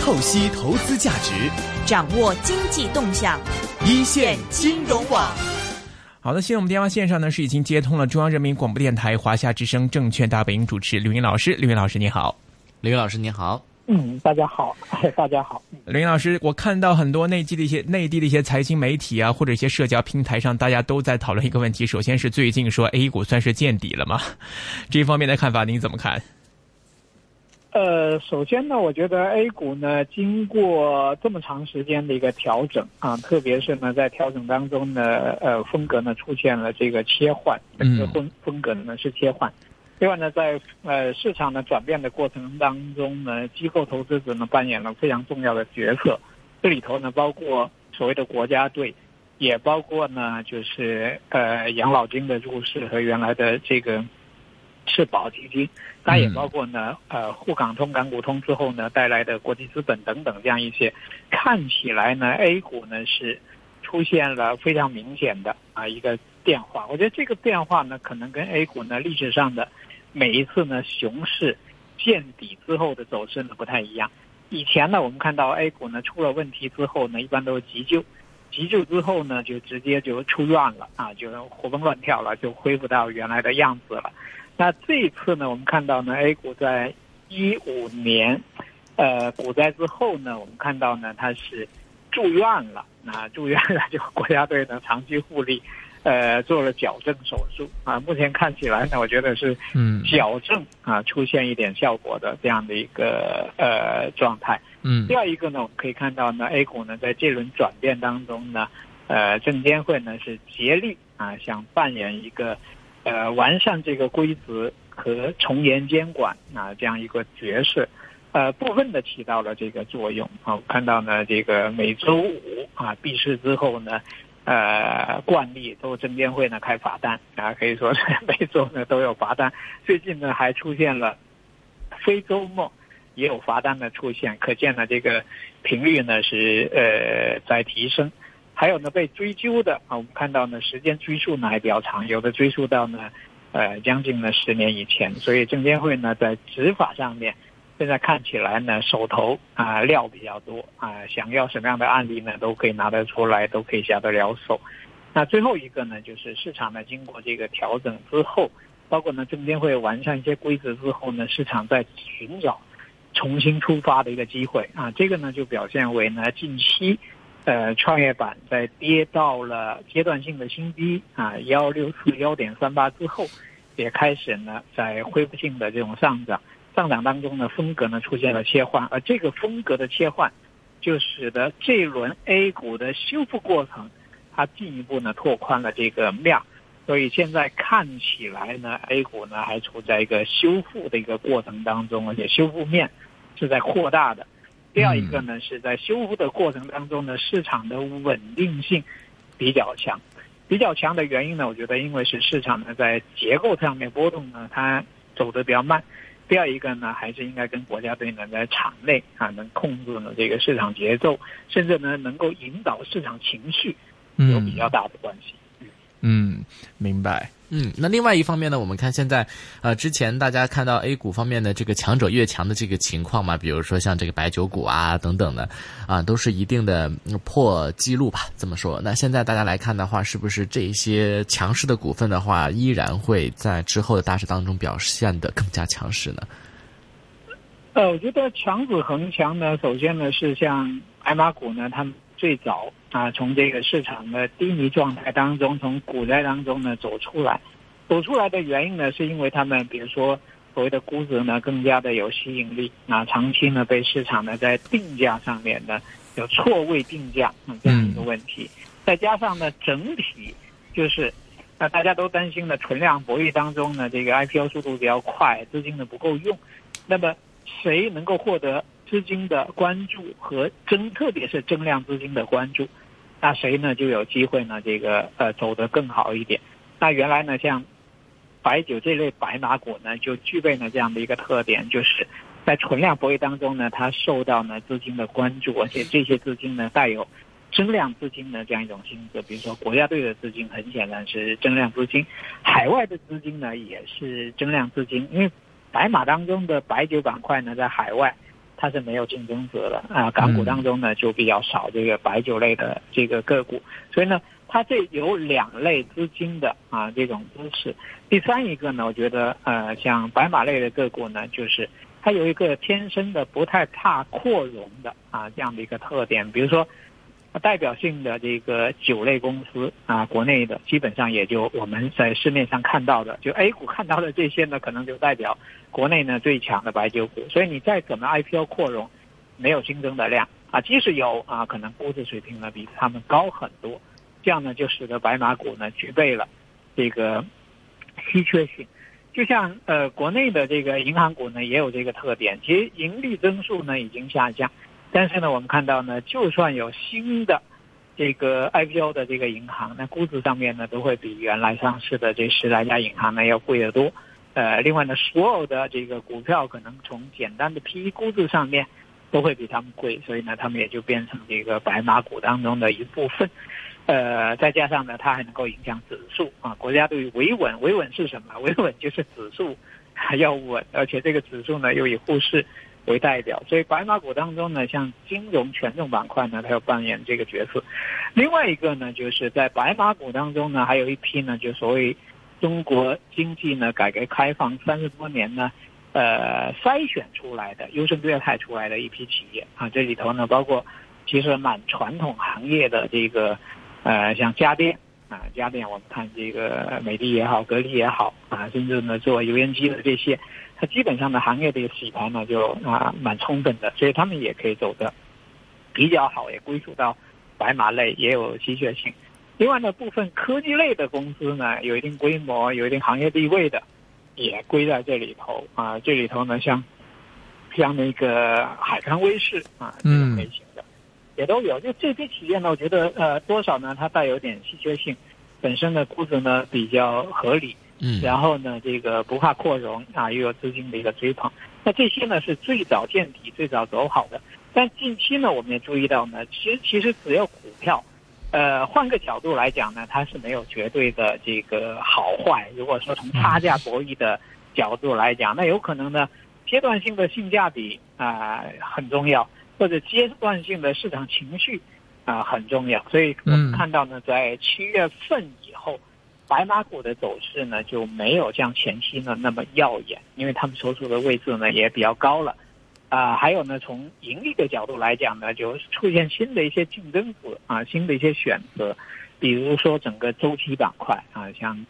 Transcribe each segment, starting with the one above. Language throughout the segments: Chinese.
透析投资价值，掌握经济动向，一线金融网。好的，现在我们电话线上呢是已经接通了中央人民广播电台华夏之声证券大本营主持刘云老师，刘云老师你好，刘云老师你好，嗯，大家好，大家好，刘云老师，我看到很多内地的一些内地的一些财经媒体啊，或者一些社交平台上，大家都在讨论一个问题，首先是最近说 A 股算是见底了吗？这一方面的看法您怎么看？呃，首先呢，我觉得 A 股呢，经过这么长时间的一个调整啊，特别是呢，在调整当中呢，呃，风格呢出现了这个切换，整个风风格呢是切换。另外呢，在呃市场的转变的过程当中呢，机构投资者呢扮演了非常重要的角色。这里头呢，包括所谓的国家队，也包括呢，就是呃养老金的入市和原来的这个。是保基金，当然也包括呢，呃，沪港通、港股通之后呢带来的国际资本等等这样一些，看起来呢，A 股呢是出现了非常明显的啊一个变化。我觉得这个变化呢，可能跟 A 股呢历史上的每一次呢熊市见底之后的走势呢不太一样。以前呢，我们看到 A 股呢出了问题之后呢，一般都是急救，急救之后呢就直接就出院了啊，就活蹦乱跳了，就恢复到原来的样子了。那这一次呢，我们看到呢，A 股在一五年，呃，股灾之后呢，我们看到呢，它是住院了，那住院了，就国家队呢长期护理，呃，做了矫正手术啊。目前看起来呢，我觉得是嗯，矫正啊出现一点效果的这样的一个呃状态。嗯。第二一个呢，我们可以看到呢，A 股呢在这轮转变当中呢，呃，证监会呢是竭力啊想扮演一个。呃，完善这个规则和从严监管啊，这样一个角色，呃，部分的起到了这个作用啊。我看到呢，这个每周五啊闭市之后呢，呃，惯例都证监会呢开罚单啊，可以说是每周呢都有罚单。最近呢还出现了非周末也有罚单的出现，可见呢这个频率呢是呃在提升。还有呢，被追究的啊，我们看到呢，时间追溯呢还比较长，有的追溯到呢，呃，将近呢十年以前。所以证监会呢在执法上面，现在看起来呢手头啊料比较多啊，想要什么样的案例呢都可以拿得出来，都可以下得了手。那最后一个呢，就是市场呢经过这个调整之后，包括呢证监会完善一些规则之后呢，市场在寻找重新出发的一个机会啊，这个呢就表现为呢近期。呃，创业板在跌到了阶段性的新低啊，幺六四幺点三八之后，也开始呢在恢复性的这种上涨，上涨当中呢风格呢出现了切换，而这个风格的切换，就使得这一轮 A 股的修复过程，它进一步呢拓宽了这个面所以现在看起来呢，A 股呢还处在一个修复的一个过程当中，而且修复面是在扩大的。第二一个呢，是在修复的过程当中呢，市场的稳定性比较强，比较强的原因呢，我觉得因为是市场呢在结构上面波动呢，它走得比较慢。第二一个呢，还是应该跟国家队呢在场内啊能控制呢这个市场节奏，甚至呢能够引导市场情绪有比较大的关系。嗯，明白。嗯，那另外一方面呢，我们看现在，呃，之前大家看到 A 股方面的这个强者越强的这个情况嘛，比如说像这个白酒股啊等等的，啊，都是一定的破纪录吧。这么说，那现在大家来看的话，是不是这些强势的股份的话，依然会在之后的大势当中表现的更加强势呢？呃，我觉得强子恒强呢，首先呢是像白马股呢，他们最早。啊，从这个市场的低迷状态当中，从股灾当中呢走出来，走出来的原因呢，是因为他们比如说所谓的估值呢更加的有吸引力，啊，长期呢被市场呢在定价上面呢有错位定价啊这样一个问题，再加上呢整体就是那大家都担心的存量博弈当中呢这个 IPO 速度比较快，资金呢不够用，那么谁能够获得？资金的关注和增，特别是增量资金的关注，那谁呢就有机会呢？这个呃走得更好一点。那原来呢，像白酒这类白马股呢，就具备了这样的一个特点，就是在存量博弈当中呢，它受到呢资金的关注，而且这些资金呢带有增量资金的这样一种性质。比如说国家队的资金，很显然是增量资金；海外的资金呢，也是增量资金。因为白马当中的白酒板块呢，在海外。它是没有竞争者的啊。港股当中呢就比较少这个白酒类的这个个股，所以呢，它这有两类资金的啊这种支持。第三一个呢，我觉得呃像白马类的个股呢，就是它有一个天生的不太怕扩容的啊这样的一个特点，比如说。代表性的这个酒类公司啊，国内的基本上也就我们在市面上看到的，就 A 股看到的这些呢，可能就代表国内呢最强的白酒股。所以你再怎么 IPO 扩容，没有新增的量啊，即使有啊，可能估值水平呢比他们高很多。这样呢，就使得白马股呢具备了这个稀缺性。就像呃，国内的这个银行股呢也有这个特点，其实盈利增速呢已经下降。但是呢，我们看到呢，就算有新的这个 IPO 的这个银行，那估值上面呢，都会比原来上市的这十来家银行呢要贵得多。呃，另外呢，所有的这个股票可能从简单的 PE 估值上面都会比他们贵，所以呢，他们也就变成这个白马股当中的一部分。呃，再加上呢，它还能够影响指数啊。国家对于维稳，维稳是什么？维稳就是指数还要稳，而且这个指数呢又以沪市。为代表，所以白马股当中呢，像金融权重板块呢，它要扮演这个角色。另外一个呢，就是在白马股当中呢，还有一批呢，就所谓中国经济呢改革开放三十多年呢，呃，筛选出来的优胜劣汰出来的一批企业啊，这里头呢，包括其实蛮传统行业的这个呃，像家电啊，家电我们看这个美的也好，格力也好啊，甚至呢做油烟机的这些。它基本上的行业的洗盘呢，就啊蛮充分的，所以他们也可以走的比较好，也归属到白马类，也有稀缺性。另外呢，部分科技类的公司呢，有一定规模、有一定行业地位的，也归在这里头啊。这里头呢，像像那个海康威视啊这种类型的，也都有。就这些企业呢，我觉得呃多少呢，它带有点稀缺性，本身的估值呢比较合理。嗯，然后呢，这个不怕扩容啊，又有资金的一个追捧，那这些呢是最早见底、最早走好的。但近期呢，我们也注意到呢，其实其实只有股票，呃，换个角度来讲呢，它是没有绝对的这个好坏。如果说从差价博弈的角度来讲，那有可能呢，阶段性的性价比啊很重要，或者阶段性的市场情绪啊很重要。所以我们看到呢，在七月份。白马股的走势呢就没有像前期呢那么耀眼，因为他们所处的位置呢也比较高了，啊，还有呢从盈利的角度来讲呢，就出现新的一些竞争股啊，新的一些选择，比如说整个周期板块啊，像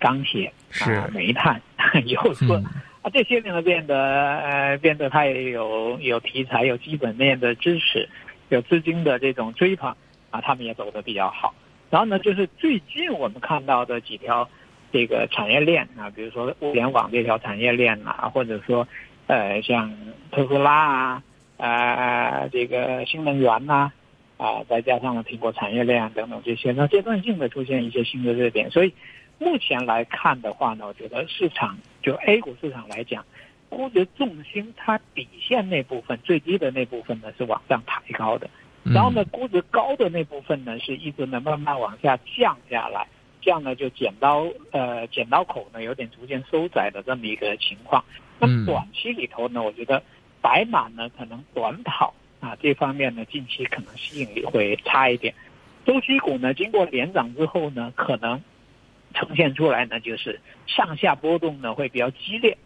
钢铁啊、煤炭、油色啊这些呢变得呃变得它也有有题材、有基本面的支持、有资金的这种追捧啊，他们也走得比较好。然后呢，就是最近我们看到的几条这个产业链啊，比如说物联网这条产业链啊，或者说呃像特斯拉啊，啊这个新能源呐，啊再加上了苹果产业链等等这些，那阶段性的出现一些新的热点。所以目前来看的话呢，我觉得市场就 A 股市场来讲，估值重心它底线那部分最低的那部分呢是往上抬高的。然后呢，估值高的那部分呢，是一直呢慢慢往下降下来，这样呢就剪刀呃剪刀口呢有点逐渐收窄的这么一个情况。那么短期里头呢，我觉得白马呢可能短跑啊这方面呢近期可能吸引力会差一点。周期股呢经过连涨之后呢，可能呈现出来呢就是上下波动呢会比较激烈，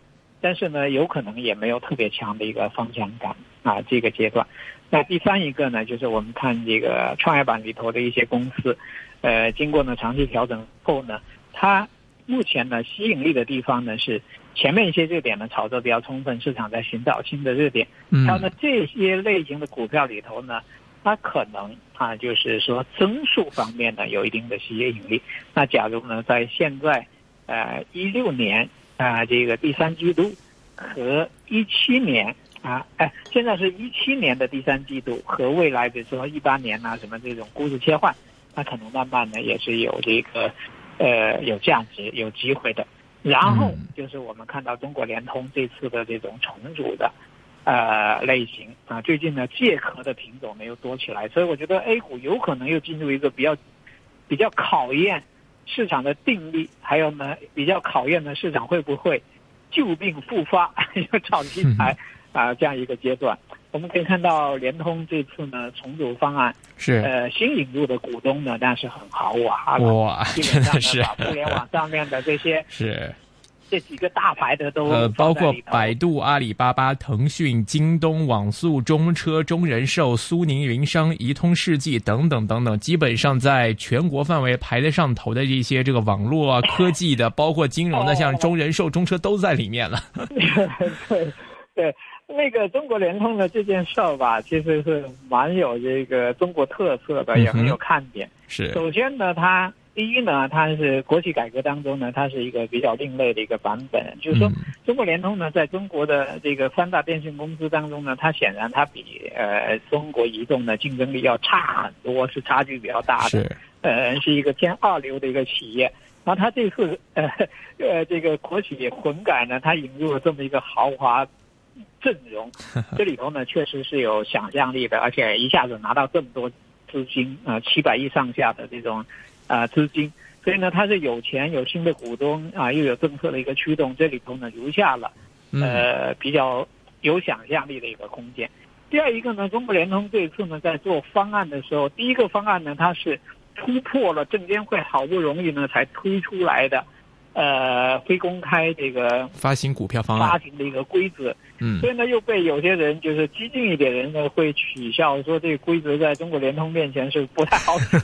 但是呢有可能也没有特别强的一个方向感啊这个阶段。那第三一个呢，就是我们看这个创业板里头的一些公司，呃，经过呢长期调整后呢，它目前呢吸引力的地方呢是前面一些热点呢炒作比较充分，市场在寻找新的热点。还有呢这些类型的股票里头呢，它可能啊就是说增速方面呢有一定的吸引力。那假如呢在现在呃一六年啊这个第三季度和一七年。啊，哎，现在是一七年的第三季度和未来，比如说一八年呐，什么这种估值切换，那可能慢慢的也是有这个，呃，有价值、有机会的。然后就是我们看到中国联通这次的这种重组的，呃，类型啊，最近呢借壳的品种呢又多起来，所以我觉得 A 股有可能又进入一个比较比较考验市场的定力，还有呢比较考验呢市场会不会旧病复发，要找题材。啊，这样一个阶段，我们可以看到联通这次呢重组方案，是。呃新引入的股东呢，但是很豪华了，哇，基真的是。本上呢把互联网上面的这些 是这几个大牌的都呃，包括百度、阿里巴巴、腾讯、京东、网速、中车、中人寿、苏宁云商、移通世纪等等等等，基本上在全国范围排得上头的这些这个网络啊、科技的，包括金融的，像中人寿、中车都在里面了。对对，那个中国联通的这件事儿吧，其实是蛮有这个中国特色的，也很有看点。是首先呢，它第一呢，它是国企改革当中呢，它是一个比较另类的一个版本，就是说。嗯中国联通呢，在中国的这个三大电信公司当中呢，它显然它比呃中国移动的竞争力要差很多，是差距比较大的。是呃，是一个偏二流的一个企业。然后它这次呃呃这个国企混改呢，它引入了这么一个豪华阵容，这里头呢确实是有想象力的，而且一下子拿到这么多资金啊，七百亿上下的这种啊资金。所以呢，它是有钱有新的股东啊，又有政策的一个驱动，这里头呢留下了嗯呃比较有想象力的一个空间。第二一个呢，中国联通这一次呢在做方案的时候，第一个方案呢它是突破了证监会好不容易呢才推出来的呃非公开这个发行股票方案，发行的一个规则，嗯所以呢又被有些人就是激进一点人呢会取笑说这个规则在中国联通面前是不太好使，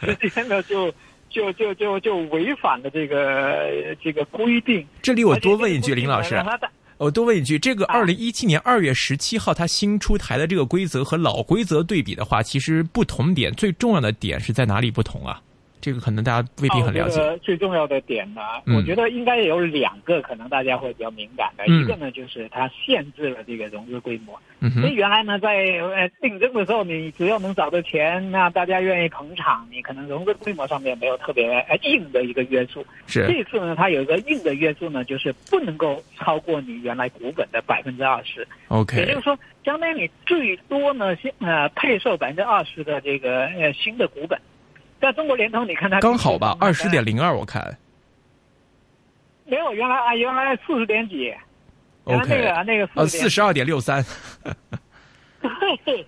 直接呢就。就就就就违反了这个这个规定。这里我多问一句，林老师，我多问一句，这个啊二零一七年二月十七号它新出台的这个规则和老规则对比的话，其实不同点最重要的点是在哪里不同啊？这个可能大家未必很了解。哦这个最重要的点呢，嗯我觉得应该有两个，可能大家会比较敏感的。嗯一个呢，就是它限制了这个融资规模。嗯哼，所以原来呢，在呃竞争的时候，你只要能找到钱，那大家愿意捧场，你可能融资规模上面没有特别呃硬的一个约束。是这次呢，它有一个硬的约束呢，就是不能够超过你原来股本的百分之二十。也 OK，也就是说，相当于你最多呢，先呃配售百分之二十的这个呃新的股本。在中国联通，你看它刚好吧，二十呃点零二，我看。没有原来啊，原来四十点几，原来 OK，那个那个呃，四四十二点六三，对，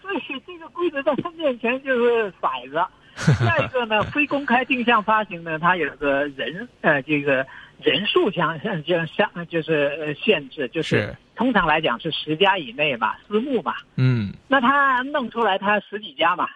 所以这个规则在他面前就是骰子。再一个呢，非公开定向发行呢，它有个人呃这个人数相相相就是呃限制，就是是。通常来讲是十家以内嘛，私募嘛。嗯。那他弄出来他十几家嘛，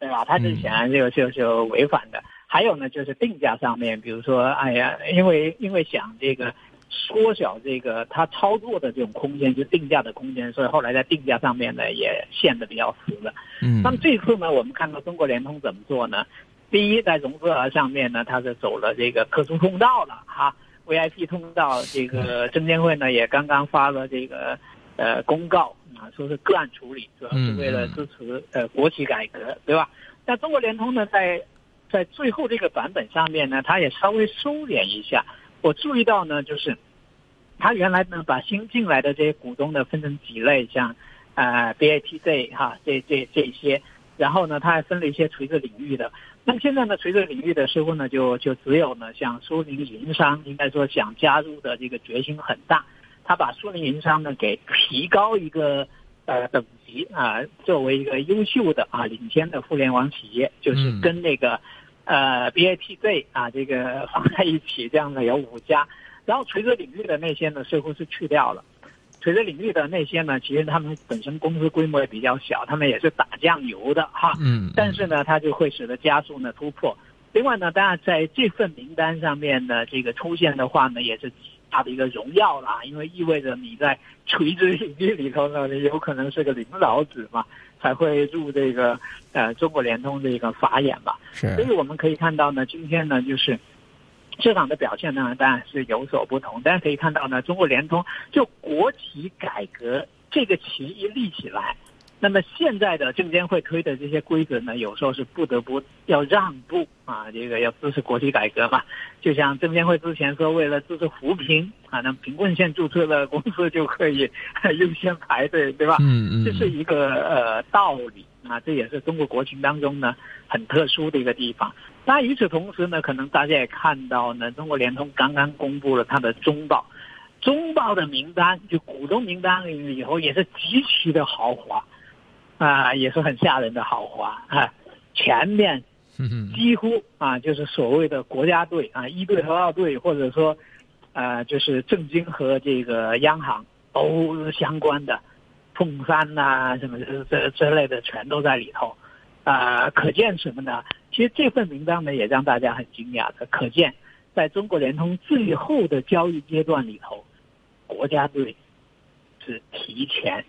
对吧？他这显然就就就违反的。还有呢，就是定价上面，比如说，哎呀，因为因为想这个缩小这个他操作的这种空间，就定价的空间，所以后来在定价上面呢也限的比较死了。嗯那么这次呢，我们看到中国联通怎么做呢？第一，在融资额上面呢，它是走了这个特殊通道了哈，VIP 通道。这个证监会呢也刚刚发了这个呃公告啊，说是个案处理，主要是为了支持呃国企改革，对吧？那中国联通呢，在在最后这个版本上面呢，它也稍微收敛一下。我注意到呢，就是它原来呢把新进来的这些股东呢分成几类，像呃 BATZ 哈这这这些，然后呢它还分了一些垂直领域的。那么现在呢垂直领域的似乎呢就就只有呢像苏宁云商，应该说想加入的这个决心很大，他把苏宁云商呢给提高一个呃等级啊，作为一个优秀的啊领先的互联网企业，就是嗯跟那个。呃，BATZ 啊，这个放在一起，这样的有五家，然后垂直领域的那些呢，似乎是去掉了。垂直领域的那些呢，其实他们本身公司规模也比较小，他们也是打酱油的哈。嗯，但是呢，它就会使得加速呢突破。另外呢，当然在这份名单上面呢，这个出现的话呢，也是极大的一个荣耀啦，因为意味着你在垂直领域里头呢，你有可能是个领导者嘛，才会入这个呃中国联通这个法眼吧。所以我们可以看到呢，今天呢就是市场的表现呢，当然是有所不同。但是可以看到呢，中国联通就国企改革这个旗一立起来，那么现在的证监会推的这些规则呢，有时候是不得不要让步啊，这个要支持国企改革嘛。就像证监会之前说，为了支持扶贫啊，那贫困县注册的公司就可以 优先排队，对吧？嗯嗯，这是一个呃道理啊，这也是中国国情当中呢很特殊的一个地方。那与此同时呢，可能大家也看到呢，中国联通刚刚公布了它的中报，中报的名单就股东名单里以后也是极其的豪华，啊，也是很吓人的豪华啊，前面几乎啊就是所谓的国家队啊，一队和二队，或者说，呃，就是政金和这个央行都相关的，凤山呐什么这这之类的全都在里头，啊，可见什么呢？其实这份名单呢也让大家很惊讶的，可见在中国联通最后的交易阶段里头。国家队是提前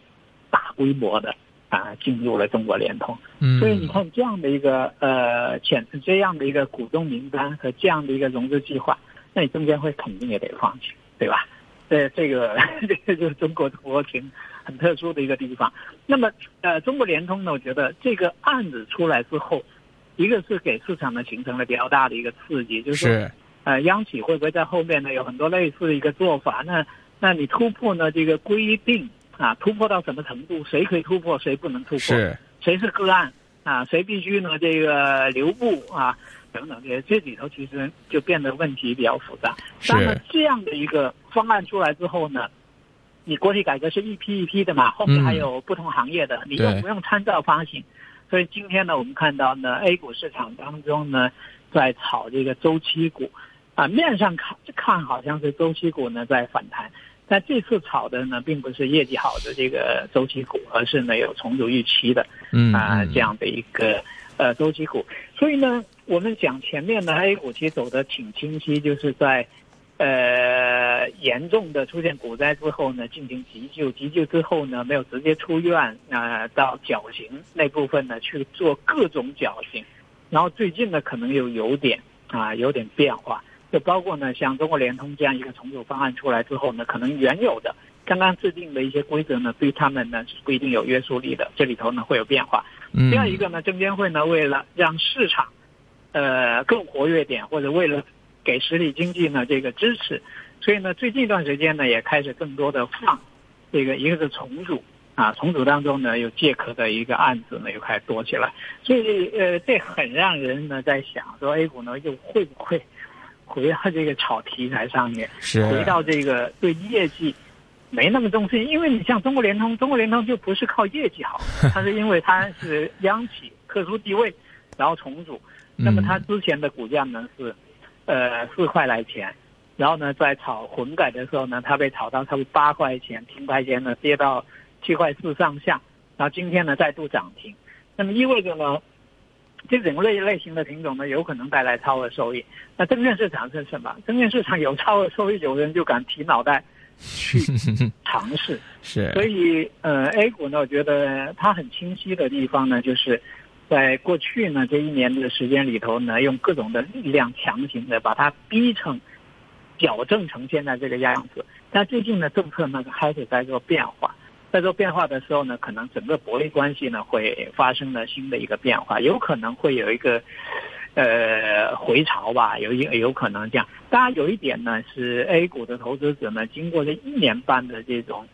大规模的啊进入了中国联通，所以你看这样的一个呃潜这样的一个股东名单和这样的一个融资计划，那你中间会肯定也得放弃，对吧？这这个 这个就是中国国情很特殊的一个地方。那么呃，中国联通呢，我觉得这个案子出来之后，一个是给市场呢形成了比较大的一个刺激，就是呃，央企会不会在后面呢有很多类似的一个做法那？那你突破呢？这个规定啊，突破到什么程度？谁可以突破，谁不能突破？是，谁是个案啊？谁必须呢？这个留步啊？等等，这这里头其实就变得问题比较复杂。当然，这样的一个方案出来之后呢，你国企改革是一批一批的嘛，后面还有不同行业的，你又不用参照发行。所以今天呢，我们看到呢，A 股市场当中呢，在炒这个周期股啊，面上看看好像是周期股呢在反弹。那这次炒的呢，并不是业绩好的这个周期股，而是呢有重组预期的，嗯啊这样的一个呃周期股。所以呢，我们讲前面呢 A 股其实走的挺清晰，就是在呃严重的出现股灾之后呢，进行急救，急救之后呢，没有直接出院啊，到绞刑那部分呢去做各种绞刑，然后最近呢可能又有点啊有点变化。就包括呢，像中国联通这样一个重组方案出来之后呢，可能原有的刚刚制定的一些规则呢，对他们呢是不一定有约束力的，这里头呢会有变化。第二一个呢，证监会呢为了让市场，呃更活跃点，或者为了给实体经济呢这个支持，所以呢最近一段时间呢也开始更多的放，这个一个是重组啊，重组当中呢有借壳的一个案子呢又开始多起来，所以呃这很让人呢在想说 A 股呢又会不会？回到这个炒题材上面，是回到这个对业绩没那么重视，因为你像中国联通，中国联通就不是靠业绩好，它是因为它是央企特殊地位，然后重组，那么它之前的股价呢是呃四块来钱，然后呢在炒混改的时候呢，它被炒到差不多八块钱，停牌前呢跌到七块四上下，然后今天呢再度涨停，那么意味着呢？这种类类型的品种呢，有可能带来超额收益。那证券市场是什么？证券市场有超额收益，有人就敢提脑袋去尝试。是。所以，呃，A 股呢，我觉得它很清晰的地方呢，就是在过去呢这一年的时间里头呢，用各种的力量强行的把它逼成矫正成现在这个样子。但最近呢，政策呢开始在做变化。在做变化的时候呢，可能整个博弈关系呢会发生了新的一个变化，有可能会有一个呃回潮吧，有一有可能这样。当然有一点呢，是 A 股的投资者呢，经过这一年半的这种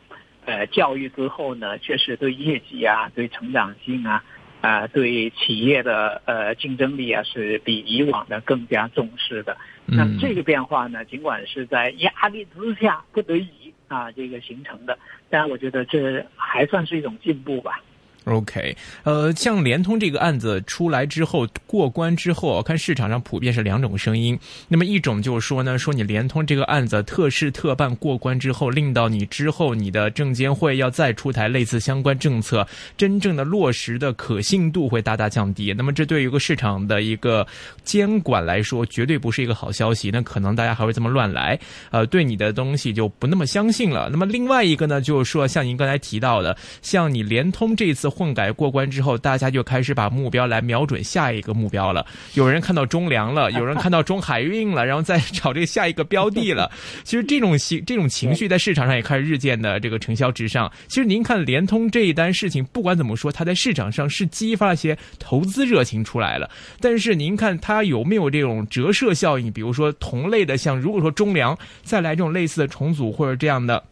呃教育之后呢，确实对业绩啊、对成长性啊、啊对企业的呃竞争力啊，是比以往的更加重视的。那这个变化呢，尽管是在压力之下不得已。啊，这个形成的，当然我觉得这还算是一种进步吧。OK，呃，像联通这个案子出来之后过关之后，我看市场上普遍是两种声音。那么一种就是说呢，说你联通这个案子特事特办过关之后，令到你之后你的证监会要再出台类似相关政策，真正的落实的可信度会大大降低。那么这对于一个市场的一个监管来说，绝对不是一个好消息。那可能大家还会这么乱来，呃，对你的东西就不那么相信了。那么另外一个呢，就是说像您刚才提到的，像你联通这次。混改过关之后，大家就开始把目标来瞄准下一个目标了。有人看到中粮了，有人看到中海运了，然后再 找这个下一个标的了。其实这种情这种情绪在市场上也开始日渐的这个承销直上。其实您看联通这一单事情，不管怎么说，它在市场上是激发了一些投资热情出来了。但是您看它有没有这种折射效应？比如说同类的，像如果说中粮再来这种类似的重组或者这样的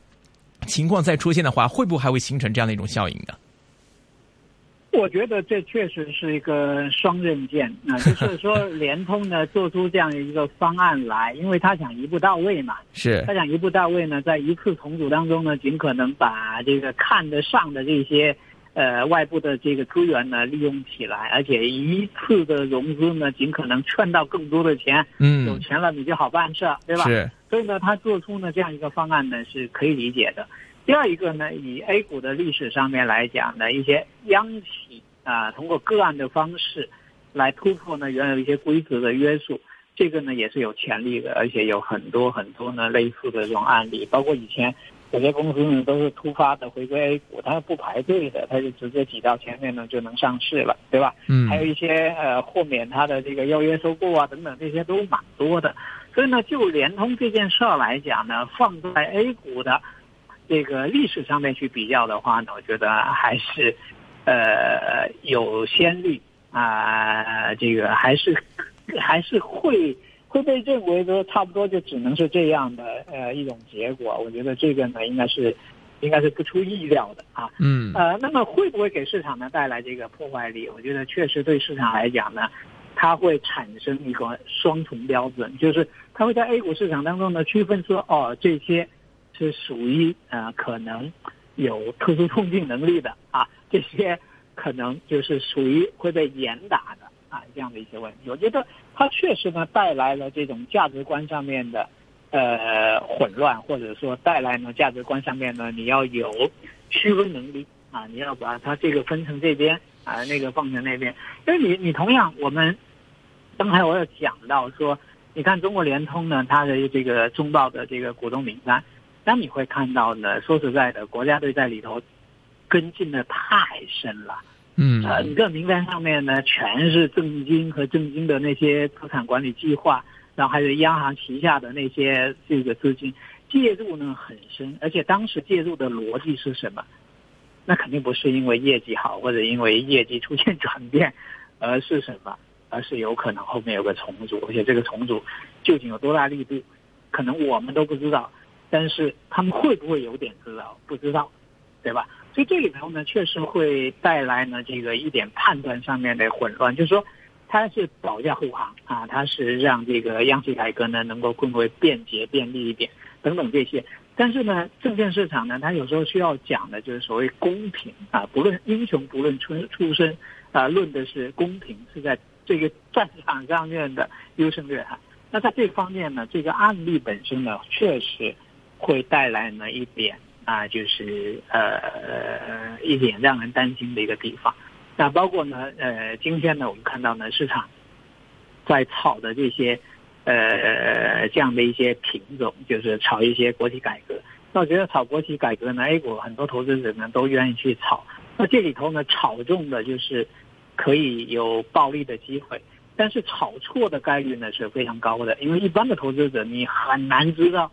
情况再出现的话，会不会还会形成这样的一种效应呢？我觉得这确实是一个双刃剑啊，就是说联通呢做出这样一个方案来，因为他想一步到位嘛，是他想一步到位呢，在一次重组当中呢，尽可能把这个看得上的这些呃外部的这个资源呢利用起来，而且一次的融资呢，尽可能赚到更多的钱，嗯有钱了你就好办事，对吧？是所以呢，他做出呢这样一个方案呢是可以理解的。第二一个呢，以 A 股的历史上面来讲呢，一些央企啊，通过个案的方式来突破呢原有一些规则的约束，这个呢也是有潜力的，而且有很多很多呢类似的这种案例，包括以前有些公司呢都是突发的回归 A 股，它不排队的，它就直接挤到前面呢就能上市了，对吧？嗯还有一些呃豁免它的这个邀约收购啊等等，这些都蛮多的。所以呢，就联通这件事儿来讲呢，放在 A 股的这个历史上面去比较的话呢，我觉得还是呃有先例啊、这个还是还是会会被认为说差不多就只能是这样的呃一种结果。我觉得这个呢，应该是应该是不出意料的啊。嗯呃，那么会不会给市场呢带来这个破坏力？我觉得确实对市场来讲呢，它会产生一个双重标准，就是它会在 A 股市场当中呢区分说，哦，这些是属于呃可能有特殊冲劲能力的啊，这些可能就是属于会被严打的啊这样的一些问题。我觉得它确实呢带来了这种价值观上面的呃混乱，或者说带来呢价值观上面呢你要有区分能力啊，你要把它这个分成这边啊，那个放成那边，因为你你同样我们刚才我有讲到说，你看中国联通呢，它的这个中报的这个股东名单，那你会看到呢，说实在的，国家队在里头跟进的太深了。嗯整个名单上面呢，全是正金和正金的那些资产管理计划，然后还有央行旗下的那些这个资金介入呢很深，而且当时介入的逻辑是什么？那肯定不是因为业绩好或者因为业绩出现转变，而是什么？而是有可能后面有个重组，而且这个重组究竟有多大力度，可能我们都不知道，但是他们会不会有点知道？不知道，对吧？所以这里头呢，确实会带来呢这个一点判断上面的混乱，就是说，它是保驾护航啊，它是让这个央企改革呢能够更为便捷便利一点，等等这些。但是呢，证券市场呢，它有时候需要讲的就是所谓公平啊，不论英雄不论出出身啊，论的是公平，是在这个战场上面的优胜劣汰。那在这方面呢，这个案例本身呢，确实会带来呢一点啊，就是呃一点让人担心的一个地方。那包括呢，呃，今天呢，我们看到呢，市场在炒的这些呃这样的一些品种，就是炒一些国企改革。那我觉得炒国企改革呢，A 股很多投资者呢都愿意去炒。那这里头呢，炒中的就是可以有暴利的机会，但是炒错的概率呢是非常高的，因为一般的投资者你很难知道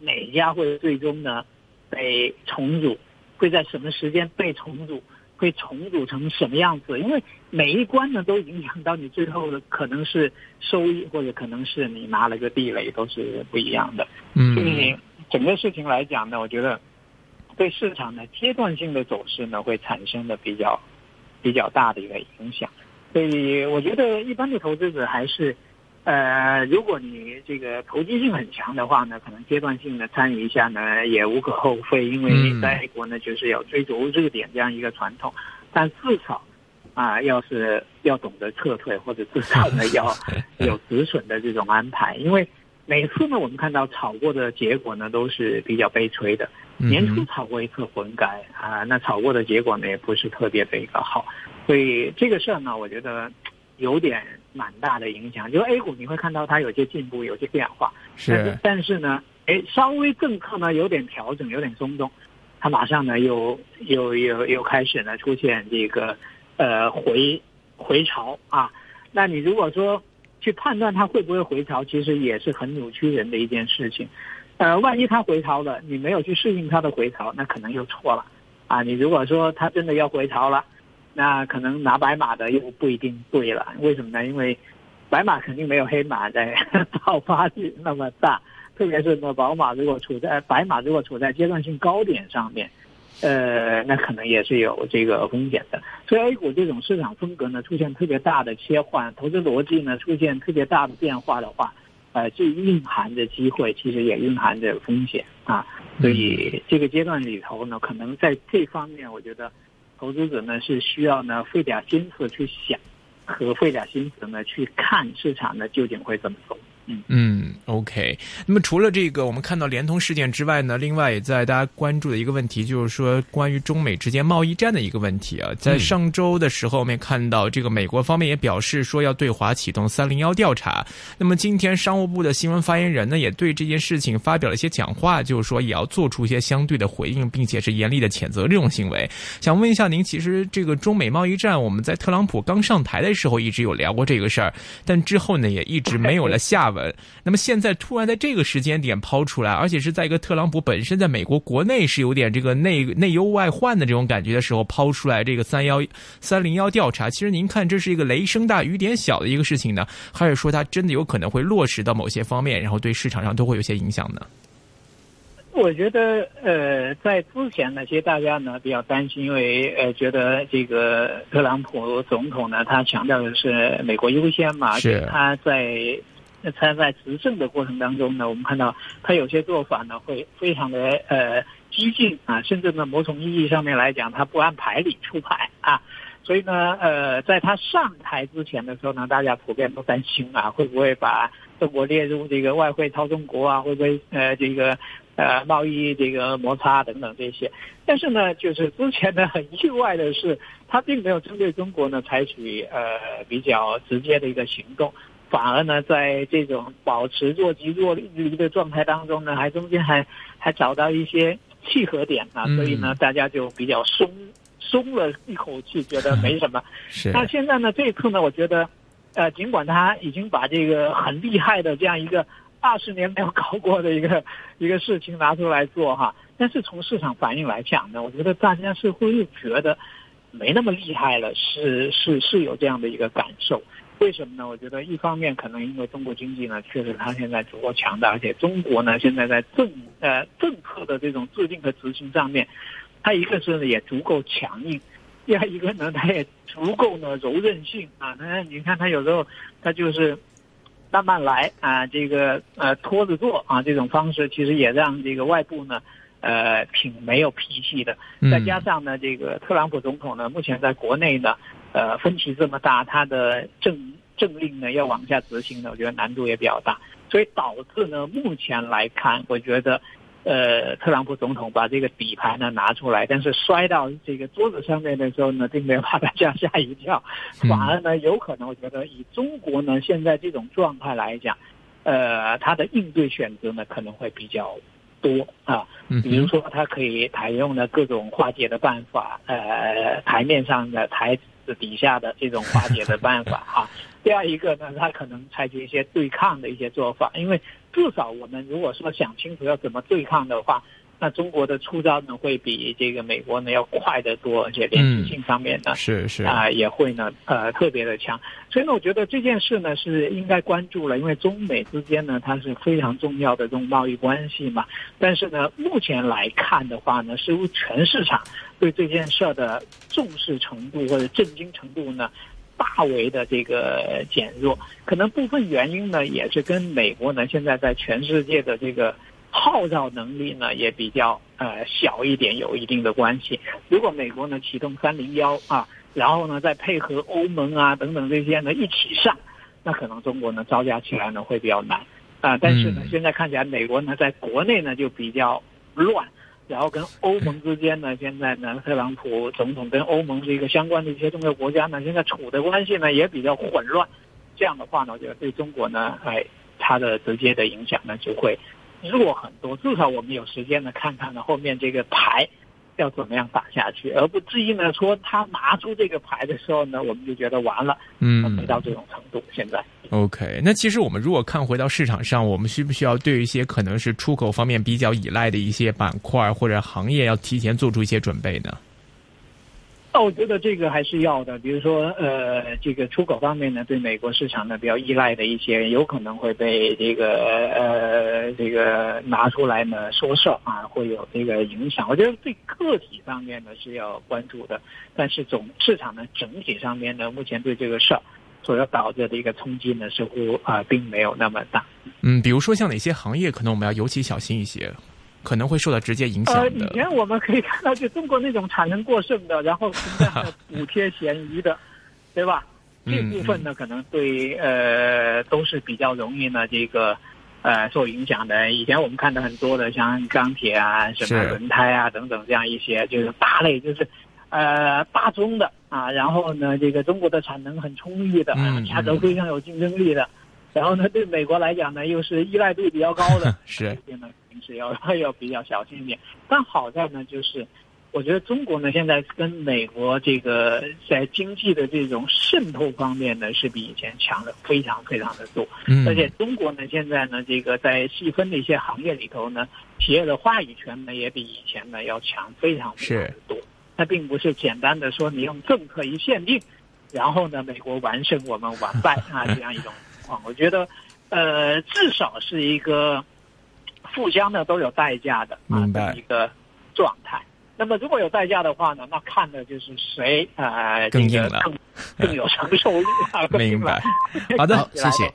哪家会最终呢被重组，会在什么时间被重组，会重组成什么样子，因为每一关呢都影响到你最后的可能是收益，或者可能是你拿了个地雷，都是不一样的。所以嗯整个事情来讲呢，我觉得对市场的阶段性的走势呢，会产生的比较比较大的一个影响。所以我觉得一般的投资者还是，呃，如果你这个投机性很强的话呢，可能阶段性的参与一下呢，也无可厚非，因为嗯在美国呢就是有追逐热点这样一个传统，但至少。啊，要是要懂得撤退，或者至少呢要 有止损的这种安排，因为每次呢我们看到炒过的结果呢都是比较悲催的。年初炒过一次混改啊，那炒过的结果呢也不是特别的一个好，所以这个事儿呢，我觉得有点蛮大的影响。就 A 股你会看到它有些进步，有些变化，但是但是呢，哎，稍微政策呢有点调整，有点松动，它马上呢又又又又开始呢出现这个呃回回潮啊。那你如果说去判断它会不会回潮，其实也是很扭曲人的一件事情。呃，万一它回潮了，你没有去适应它的回潮，那可能又错了啊。你如果说它真的要回潮了，那可能拿白马的又不一定对了。为什么呢？因为白马肯定没有黑马在 爆发力那么大，特别是呢，宝马如果处在白马如果处在阶段性高点上面，呃，那可能也是有这个风险的。所以 A 股这种市场风格呢，出现特别大的切换，投资逻辑呢出现特别大的变化的话，呃，既蕴含着机会，其实也蕴含着风险啊。所以这个阶段里头呢，可能在这方面，我觉得投资者呢是需要呢费点心思去想，和费点心思呢去看市场呢究竟会怎么走。嗯，OK。那么除了这个，我们看到联通事件之外呢，另外也在大家关注的一个问题，就是说关于中美之间贸易战的一个问题啊。在上周的时候，我们也看到这个美国方面也表示说要对华启动三零幺调查。那么今天商务部的新闻发言人呢，也对这件事情发表了一些讲话，就是说也要做出一些相对的回应，并且是严厉的谴责这种行为。想问一下您，其实这个中美贸易战，我们在特朗普刚上台的时候一直有聊过这个事儿，但之后呢，也一直没有了下文。那么现在突然在这个时间点抛出来，而且是在一个特朗普本身在美国国内是有点这个内内忧外患的这种感觉的时候抛出来这个三幺三零幺调查，其实您看这是一个雷声大雨点小的一个事情呢，还是说它真的有可能会落实到某些方面，然后对市场上都会有些影响呢？我觉得，呃，在之前呢，其实大家呢比较担心，因为呃，觉得这个特朗普总统呢，他强调的是美国优先嘛，是他在。那他在执政的过程当中呢，我们看到他有些做法呢会非常的呃激进啊，甚至呢某种意义上面来讲，他不按牌理出牌啊。所以呢，呃，在他上台之前的时候呢，大家普遍都担心啊，会不会把中国列入这个外汇操纵国啊？会不会呃这个呃贸易这个摩擦等等这些？但是呢，就是之前呢很意外的是，他并没有针对中国呢采取呃比较直接的一个行动。反而呢，在这种保持若即若离的状态当中呢，还中间还还找到一些契合点啊，所以呢，大家就比较松松了一口气，觉得没什么。是。那现在呢，这一次呢，我觉得，呃，尽管他已经把这个很厉害的这样一个二十年没有搞过的一个 一个事情拿出来做哈，但是从市场反应来讲呢，我觉得大家是会觉得没那么厉害了，是是是有这样的一个感受。为什么呢？我觉得一方面可能因为中国经济呢，确实它现在足够强大，而且中国呢现在在政呃政策的这种制定和执行上面，它一个是也足够强硬，第二一个呢它也足够呢柔韧性啊。那你看它有时候它就是慢慢来啊，这个呃拖着做啊这种方式，其实也让这个外部呢呃挺没有脾气的。再加上呢，这个特朗普总统呢目前在国内呢。呃，分歧这么大，他的政政令呢要往下执行呢，我觉得难度也比较大，所以导致呢，目前来看，我觉得，呃，特朗普总统把这个底牌呢拿出来，但是摔到这个桌子上面的时候呢，并没有把大家吓一跳，反而呢，有可能我觉得以中国呢现在这种状态来讲，呃，他的应对选择呢可能会比较多啊，比如说他可以采用的各种化解的办法，呃，台面上的台。底下的这种化解的办法哈，第二一个呢，他可能采取一些对抗的一些做法，因为至少我们如果说想清楚要怎么对抗的话，那中国的出招呢会比这个美国呢要快得多，而且连续性上面呢是是啊也会呢呃特别的强，所以呢我觉得这件事呢是应该关注了，因为中美之间呢它是非常重要的这种贸易关系嘛，但是呢目前来看的话呢，似乎全市场。对这件事的重视程度或者震惊程度呢，大为的这个减弱。可能部分原因呢，也是跟美国呢现在在全世界的这个号召能力呢也比较呃小一点，有一定的关系。如果美国呢启动三零幺啊，然后呢再配合欧盟啊等等这些呢一起上，那可能中国呢招架起来呢会比较难啊。但是呢，现在看起来美国呢在国内呢就比较乱。然后跟欧盟之间呢，现在呢，特朗普总统跟欧盟这个相关的一些重要国家呢，现在处的关系呢也比较混乱。这样的话呢，我觉得对中国呢，哎，它的直接的影响呢就会弱很多。至少我们有时间呢，看看呢后面这个牌。要怎么样打下去，而不至于呢？说他拿出这个牌的时候呢，我们就觉得完了，嗯，没到这种程度。现在，OK，那其实我们如果看回到市场上，我们需不需要对一些可能是出口方面比较依赖的一些板块或者行业，要提前做出一些准备呢？那我觉得这个还是要的，比如说，呃，这个出口方面呢，对美国市场呢比较依赖的一些，有可能会被这个呃这个拿出来呢说事儿啊，会有这个影响。我觉得对个体方面呢是要关注的，但是总市场呢整体上面呢，目前对这个事儿所要导致的一个冲击呢，似乎啊并没有那么大。嗯，比如说像哪些行业可能我们要尤其小心一些？可能会受到直接影响的。呃，以前我们可以看到，就中国那种产能过剩的，然后存在着补贴嫌疑的，对吧？这部分呢，可能对呃都是比较容易呢这个呃受影响的。以前我们看到很多的，像钢铁啊、什么轮胎啊等等这样一些，就是大类，就是呃大宗的啊。然后呢，这个中国的产能很充裕的，价格非常有竞争力的。然后呢，对美国来讲呢，又是依赖度比较高的，是呢，平时要要比较小心一点。但好在呢，就是我觉得中国呢，现在跟美国这个在经济的这种渗透方面呢，是比以前强的非常非常的多。嗯，而且中国呢，现在呢，这个在细分的一些行业里头呢，企业的话语权呢，也比以前呢要强非常非常的多。它并不是简单的说你用政策一限定，然后呢，美国完胜我们完败啊 这样一种情况。我觉得，呃，至少是一个互相呢都有代价的啊一个状态。那么如果有代价的话呢，那看的就是谁啊更硬了，更更有承受力啊。明白。好的，谢谢。